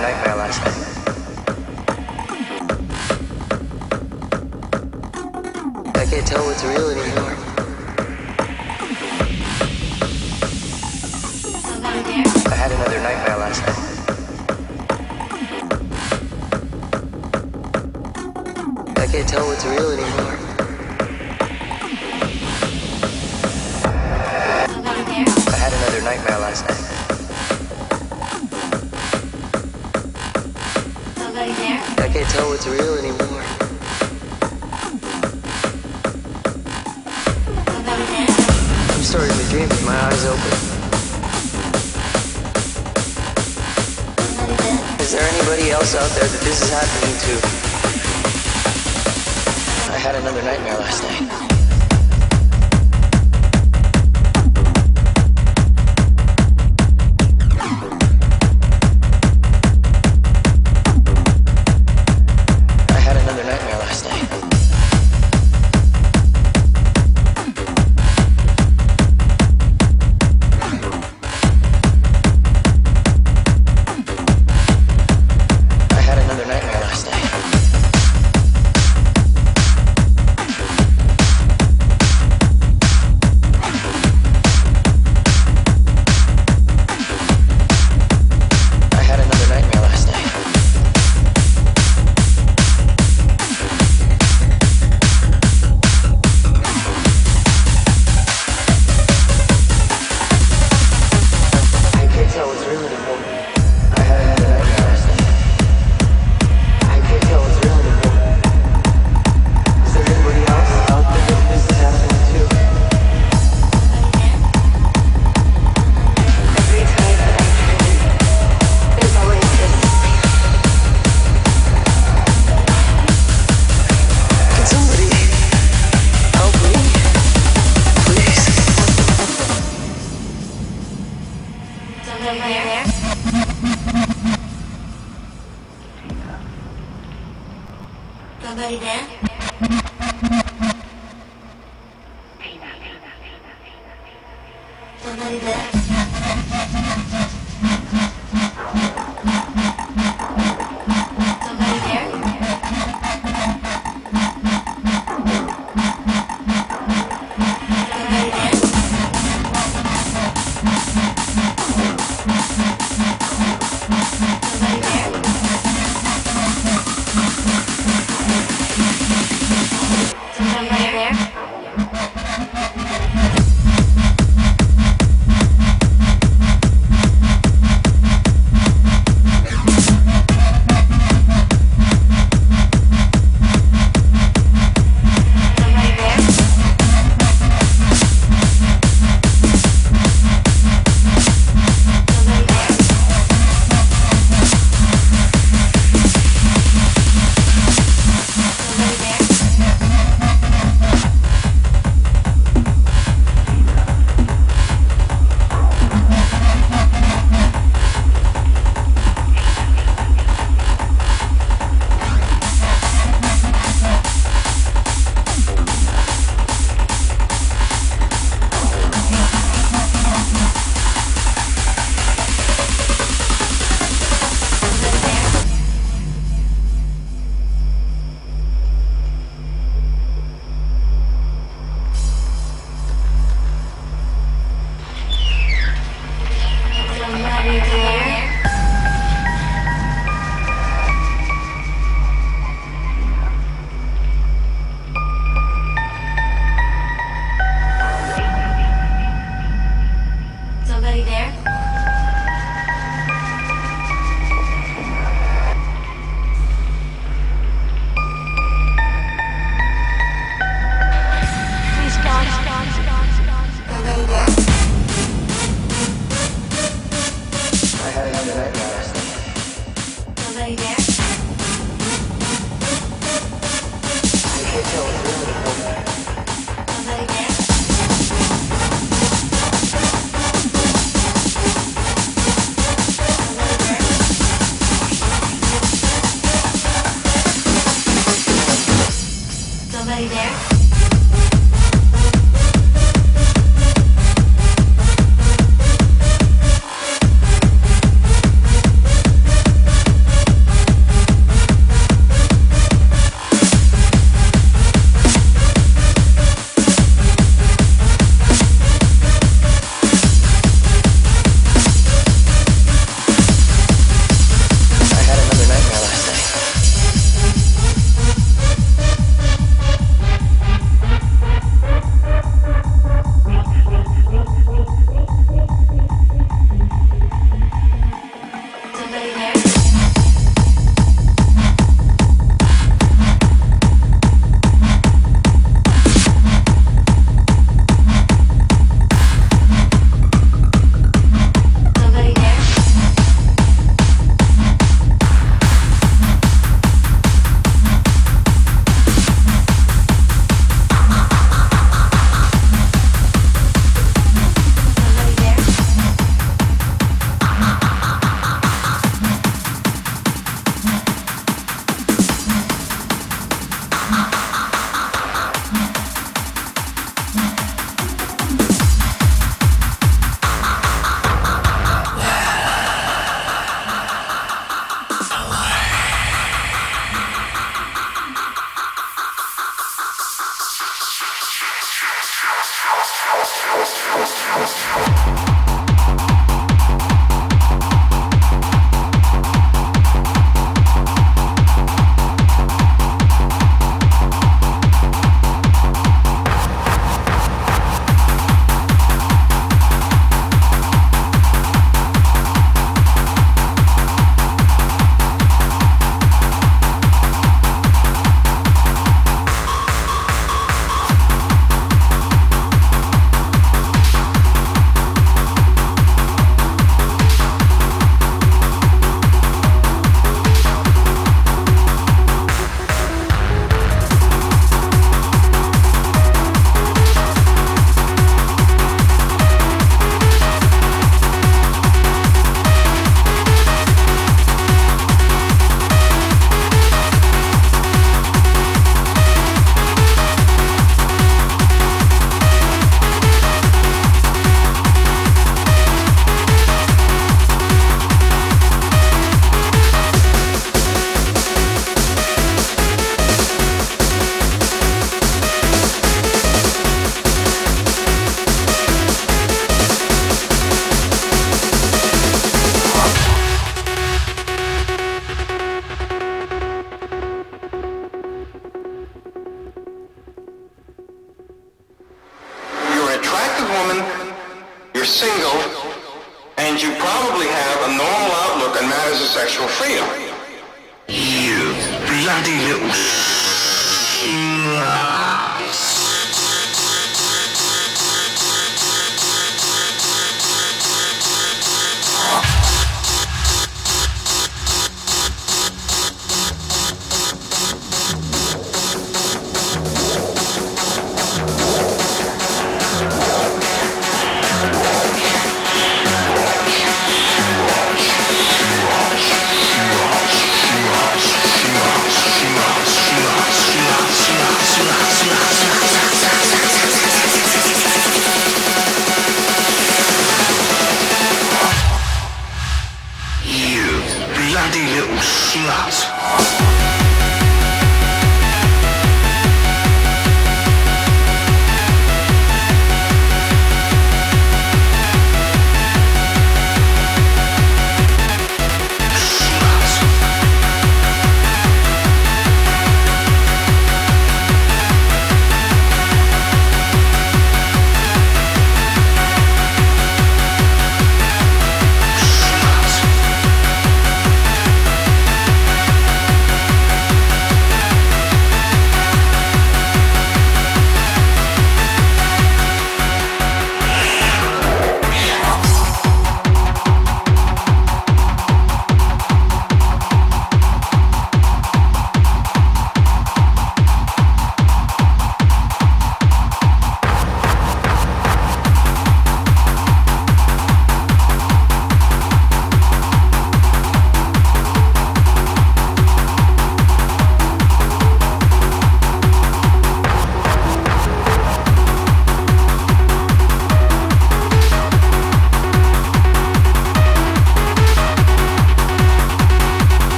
nightmare last night. I can't tell what's real anymore. I had another nightmare last night. I can't tell what's real anymore. I had another nightmare last night. Can't tell what's real anymore. I'm starting to dream with my eyes open. Is there anybody else out there that this is happening to? I had another nightmare last night.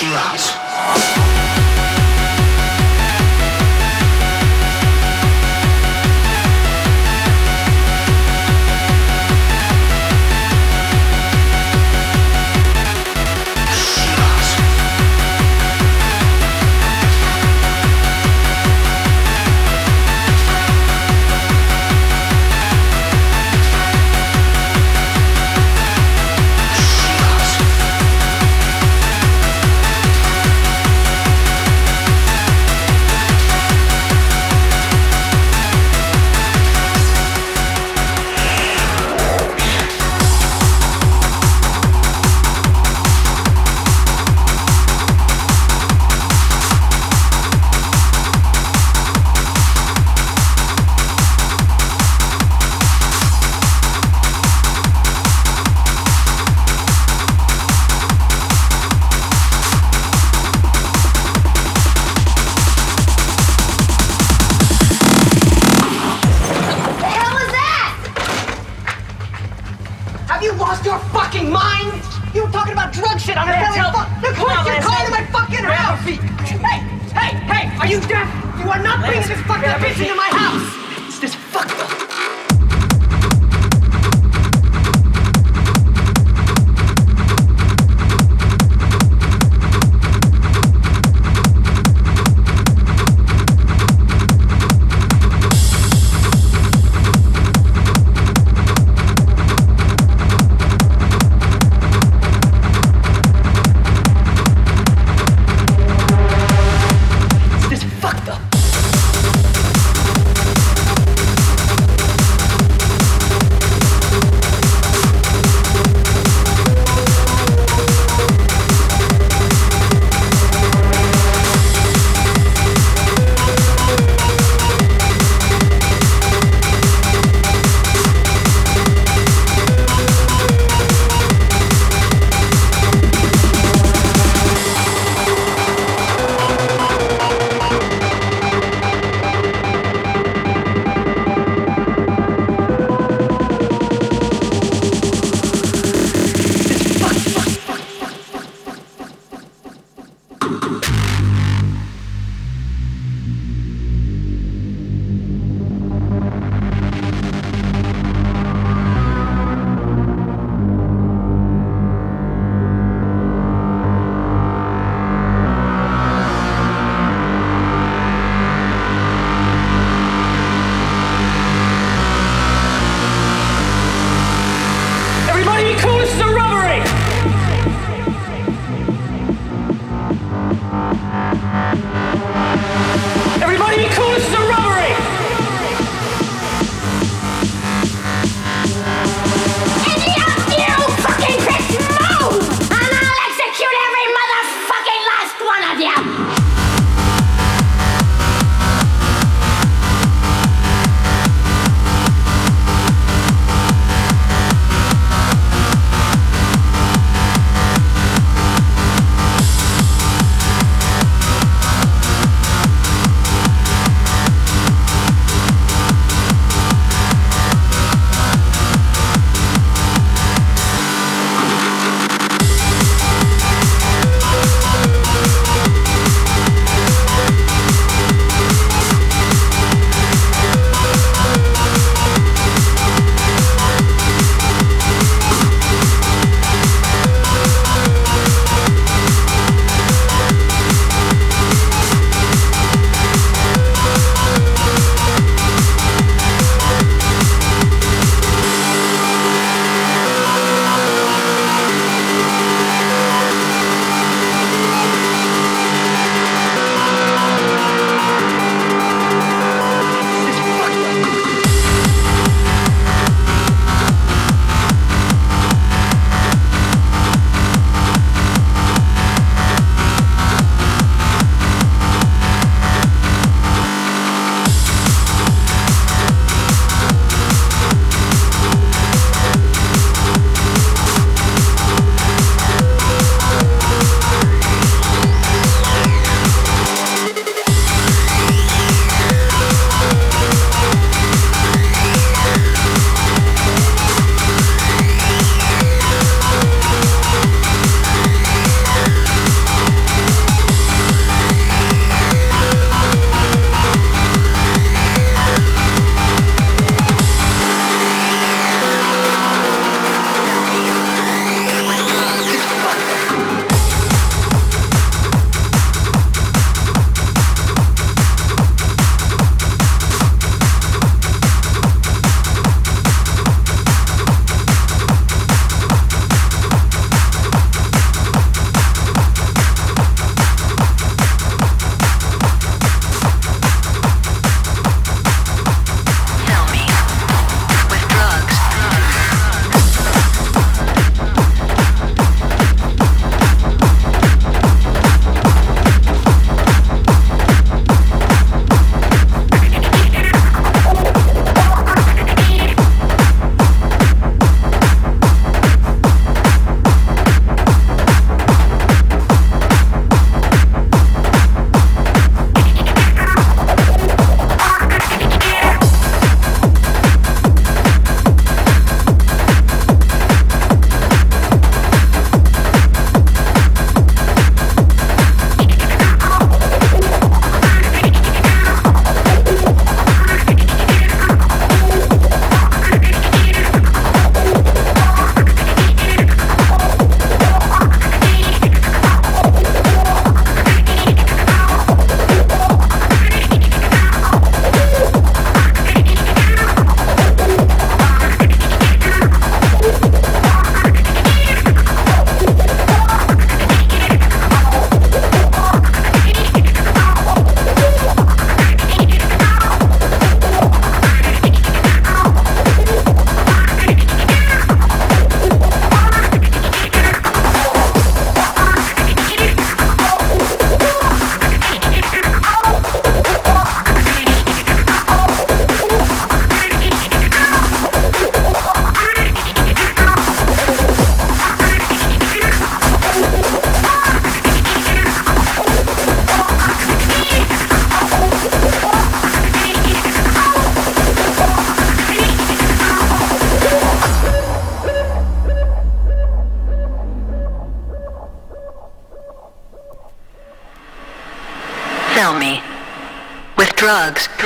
Little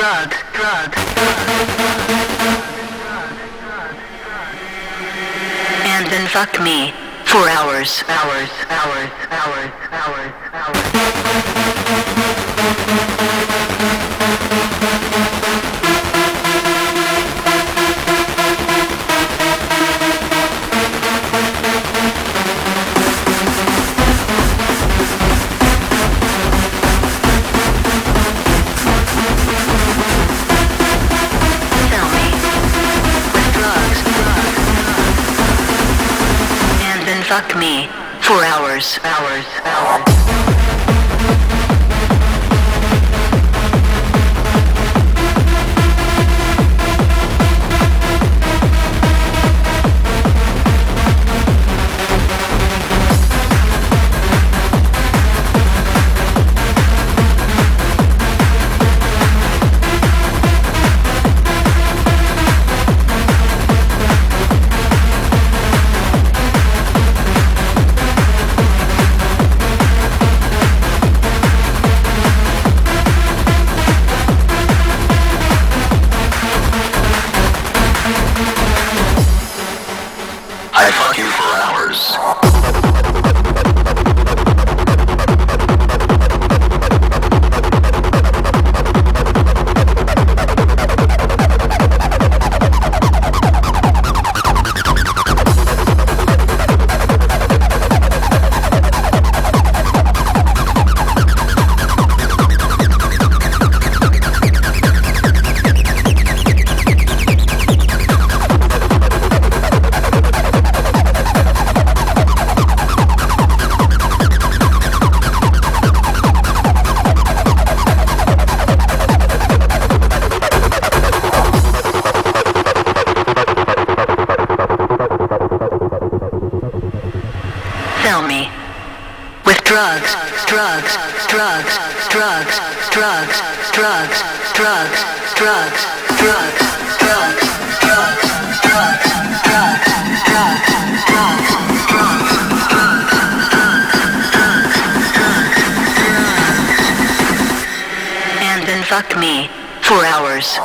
drugs, drugs. And then fuck me. For hours, hours, hours, hours, hours, hours. Fuck me. Four hours. Hours. drugs, drugs, drugs, drugs, drugs, drugs, drugs, drugs, drugs, drugs, drugs. Fuck me for hours.